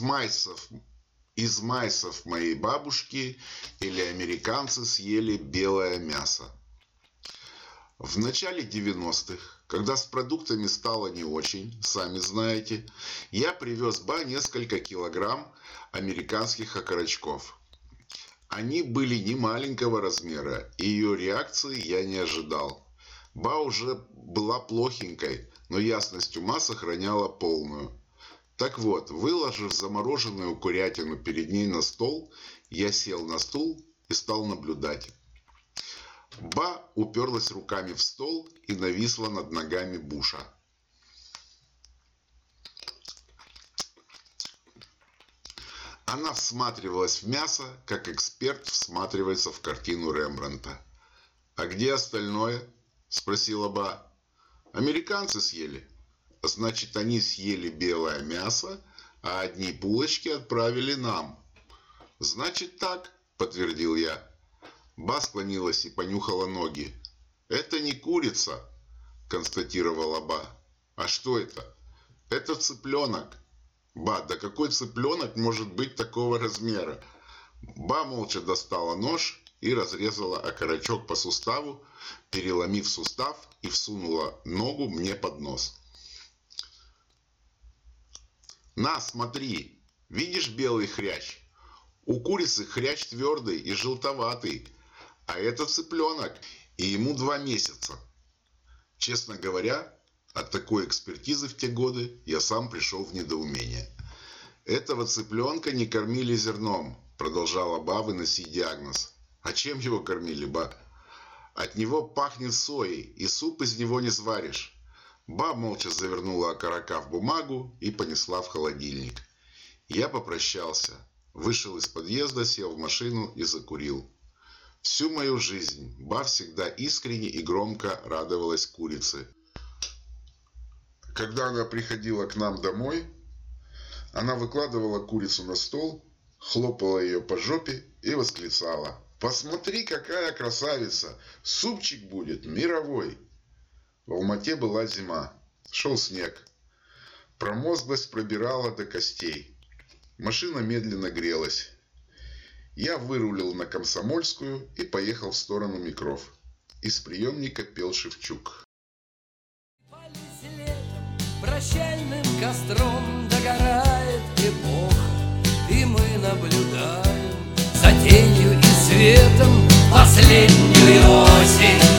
майсов, из майсов моей бабушки или американцы съели белое мясо. В начале 90-х, когда с продуктами стало не очень, сами знаете, я привез Ба несколько килограмм американских окорочков. Они были не маленького размера, и ее реакции я не ожидал. Ба уже была плохенькой, но ясность ума сохраняла полную. Так вот, выложив замороженную курятину перед ней на стол, я сел на стул и стал наблюдать. Ба уперлась руками в стол и нависла над ногами Буша. Она всматривалась в мясо, как эксперт всматривается в картину Рембранта. «А где остальное?» – спросила Ба. «Американцы съели». «Значит, они съели белое мясо, а одни булочки отправили нам». «Значит так», – подтвердил я. Ба склонилась и понюхала ноги. «Это не курица», – констатировала Ба. «А что это?» «Это цыпленок». «Ба, да какой цыпленок может быть такого размера?» Ба молча достала нож и разрезала окорочок по суставу, переломив сустав и всунула ногу мне под нос. «На, смотри! Видишь белый хрящ? У курицы хрящ твердый и желтоватый, а это цыпленок, и ему два месяца. Честно говоря, от такой экспертизы в те годы я сам пришел в недоумение. Этого цыпленка не кормили зерном, продолжала ба выносить диагноз. А чем его кормили, ба? От него пахнет соей, и суп из него не сваришь. Ба молча завернула окорока в бумагу и понесла в холодильник. Я попрощался, вышел из подъезда, сел в машину и закурил. Всю мою жизнь Ба всегда искренне и громко радовалась курице. Когда она приходила к нам домой, она выкладывала курицу на стол, хлопала ее по жопе и восклицала. «Посмотри, какая красавица! Супчик будет мировой!» В Алмате была зима. Шел снег. Промозглость пробирала до костей. Машина медленно грелась. Я вырулил на Комсомольскую и поехал в сторону Микров. Из приемника пел Шевчук. Прощальным костром догорает эпоха, И мы наблюдаем за тенью и светом Последнюю осень.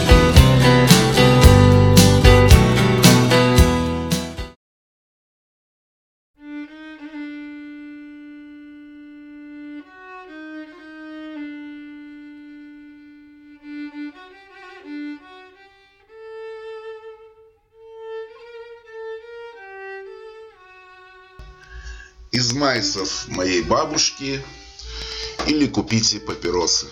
Из майсов моей бабушки или купите папиросы.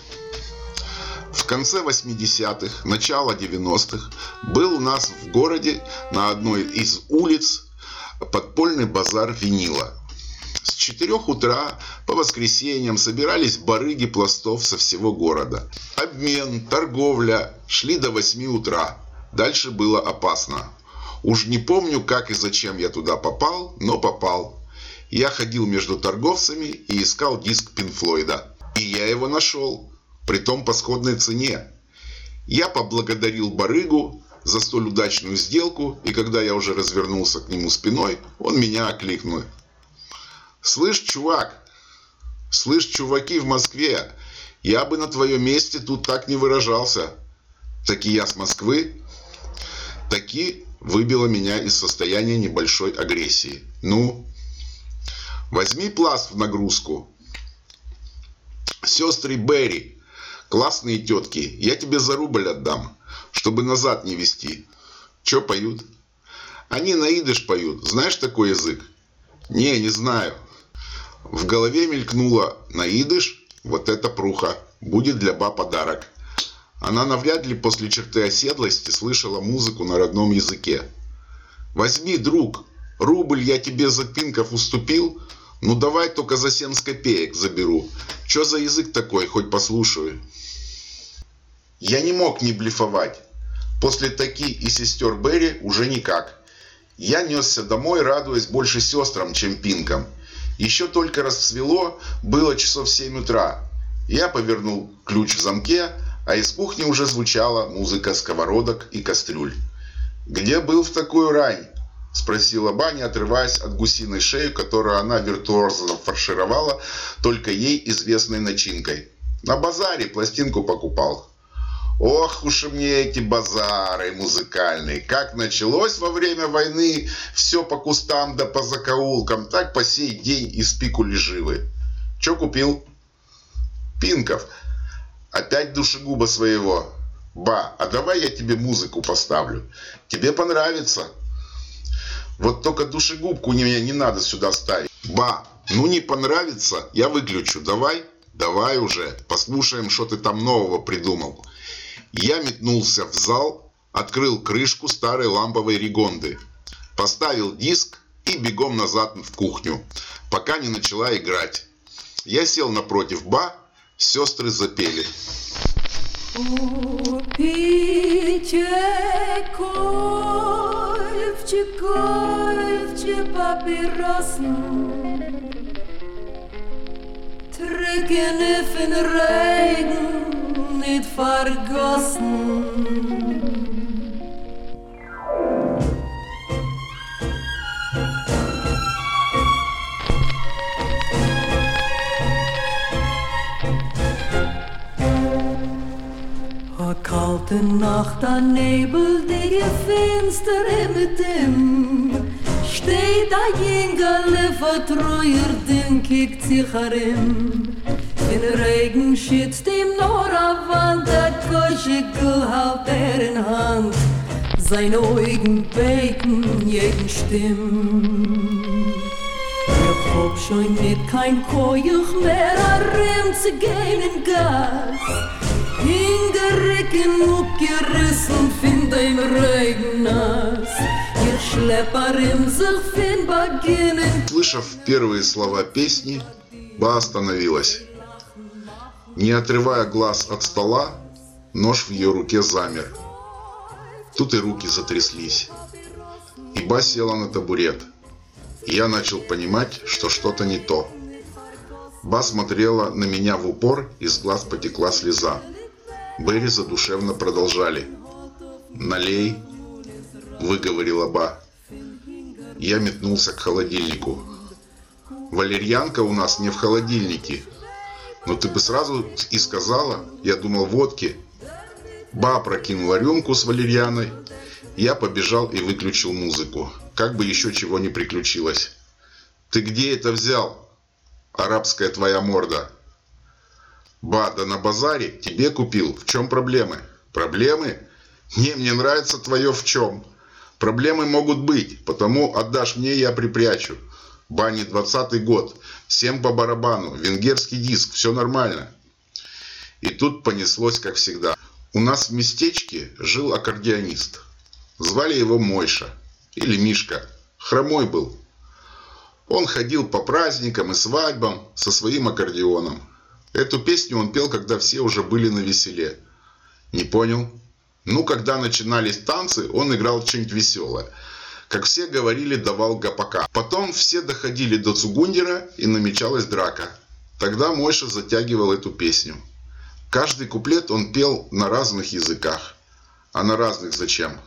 В конце 80-х, начало 90-х был у нас в городе на одной из улиц подпольный базар винила. С 4 утра по воскресеньям собирались барыги пластов со всего города. Обмен, торговля шли до 8 утра. Дальше было опасно. Уж не помню, как и зачем я туда попал, но попал. Я ходил между торговцами и искал диск Пинфлойда. И я его нашел, при том по сходной цене. Я поблагодарил барыгу за столь удачную сделку, и когда я уже развернулся к нему спиной, он меня окликнул. «Слышь, чувак, слышь, чуваки в Москве, я бы на твоем месте тут так не выражался. Таки я с Москвы. Таки выбило меня из состояния небольшой агрессии. Ну, Возьми пласт в нагрузку. Сестры Берри, классные тетки, я тебе за рубль отдам, чтобы назад не вести. Че поют? Они на идыш поют. Знаешь такой язык? Не, не знаю. В голове мелькнуло на идыш, вот это пруха, будет для ба подарок. Она навряд ли после черты оседлости слышала музыку на родном языке. Возьми, друг, рубль я тебе за пинков уступил, ну давай только за 70 копеек заберу. Что за язык такой, хоть послушаю. Я не мог не блефовать. После таки и сестер Берри уже никак. Я несся домой, радуясь больше сестрам, чем пинкам. Еще только расцвело, было часов 7 утра. Я повернул ключ в замке, а из кухни уже звучала музыка сковородок и кастрюль. «Где был в такую рань?» – спросила Баня, отрываясь от гусиной шеи, которую она виртуозно фаршировала только ей известной начинкой. «На базаре пластинку покупал». Ох уж мне эти базары музыкальные. Как началось во время войны все по кустам да по закоулкам, так по сей день и спикули живы. Че купил? Пинков. Опять душегуба своего. Ба, а давай я тебе музыку поставлю. Тебе понравится. Вот только душегубку мне не надо сюда ставить. Ба, ну не понравится, я выключу. Давай, давай уже, послушаем, что ты там нового придумал. Я метнулся в зал, открыл крышку старой ламповой регонды, поставил диск и бегом назад в кухню, пока не начала играть. Я сел напротив Ба, сестры запели. Купите кольче, кольче папиросну, Trycken ifrån regn nicht vergossen. kalte Nacht, a Nebel, die Fenster mit dem Steht a Jüngerle, vertreuer, den kickt sich herim. In Regen schützt ihm nur a Wand, a Koschigel halt er in Hand. Seine Augen beten jeden Stimm. Ich hab schon nicht kein Kojuch mehr, a Rimm zu gehen in Gas Ihr Schlepper im beginnen. Слышав первые слова песни, Ба остановилась. Не отрывая глаз от стола, нож в ее руке замер. Тут и руки затряслись. И Ба села на табурет. И я начал понимать, что что-то не то. Ба смотрела на меня в упор, из глаз потекла слеза. Берри задушевно продолжали. «Налей», — выговорила Ба. Я метнулся к холодильнику. «Валерьянка у нас не в холодильнике. Но ты бы сразу и сказала, я думал, водки». Ба прокинула рюмку с валерьяной. Я побежал и выключил музыку. Как бы еще чего не приключилось. «Ты где это взял? Арабская твоя морда!» Ба, да на базаре тебе купил. В чем проблемы? Проблемы? Не, мне нравится твое в чем. Проблемы могут быть, потому отдашь мне, я припрячу. Бани 20 год. Всем по барабану. Венгерский диск. Все нормально. И тут понеслось, как всегда. У нас в местечке жил аккордеонист. Звали его Мойша. Или Мишка. Хромой был. Он ходил по праздникам и свадьбам со своим аккордеоном. Эту песню он пел, когда все уже были на веселе. Не понял? Ну, когда начинались танцы, он играл что-нибудь веселое. Как все говорили, давал гопака. Потом все доходили до Цугундера и намечалась драка. Тогда Мойша затягивал эту песню. Каждый куплет он пел на разных языках. А на разных зачем?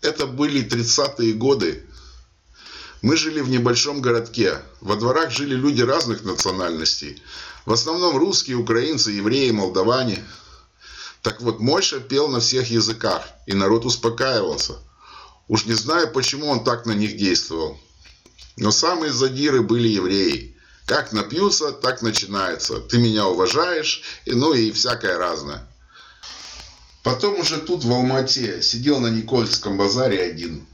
Это были 30-е годы. Мы жили в небольшом городке. Во дворах жили люди разных национальностей. В основном русские, украинцы, евреи, молдаване. Так вот, Мойша пел на всех языках, и народ успокаивался. Уж не знаю, почему он так на них действовал. Но самые задиры были евреи. Как напьются, так начинается. Ты меня уважаешь, и ну и всякое разное. Потом уже тут, в Алмате, сидел на Никольском базаре один.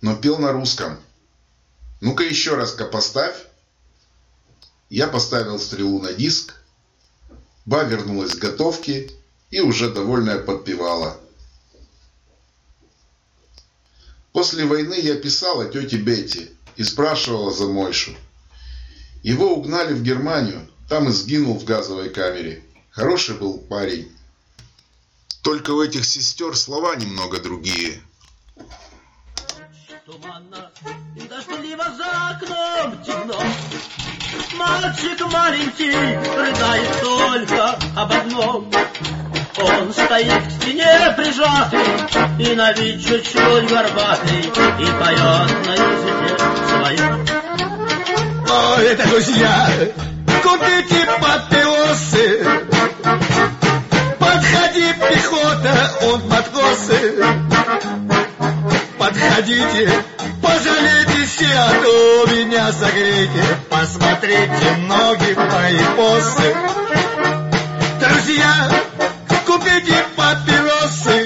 Но пел на русском. Ну-ка еще раз-ка поставь. Я поставил стрелу на диск. Ба вернулась к готовке и уже довольная подпевала. После войны я писала тете Бетти и спрашивала за Мойшу. Его угнали в Германию, там и сгинул в газовой камере. Хороший был парень. Только у этих сестер слова немного другие. Туманно И дождливо за окном темно. Мальчик маленький рыдает только об одном. Он стоит к стене прижатый И на вид чуть-чуть горбатый И поет на языке своем Ой, это друзья, купите папиросы Подходи, пехота, он матросы приходите, пожалейте все, а то меня согрейте. Посмотрите ноги мои посты. Друзья, купите папиросы.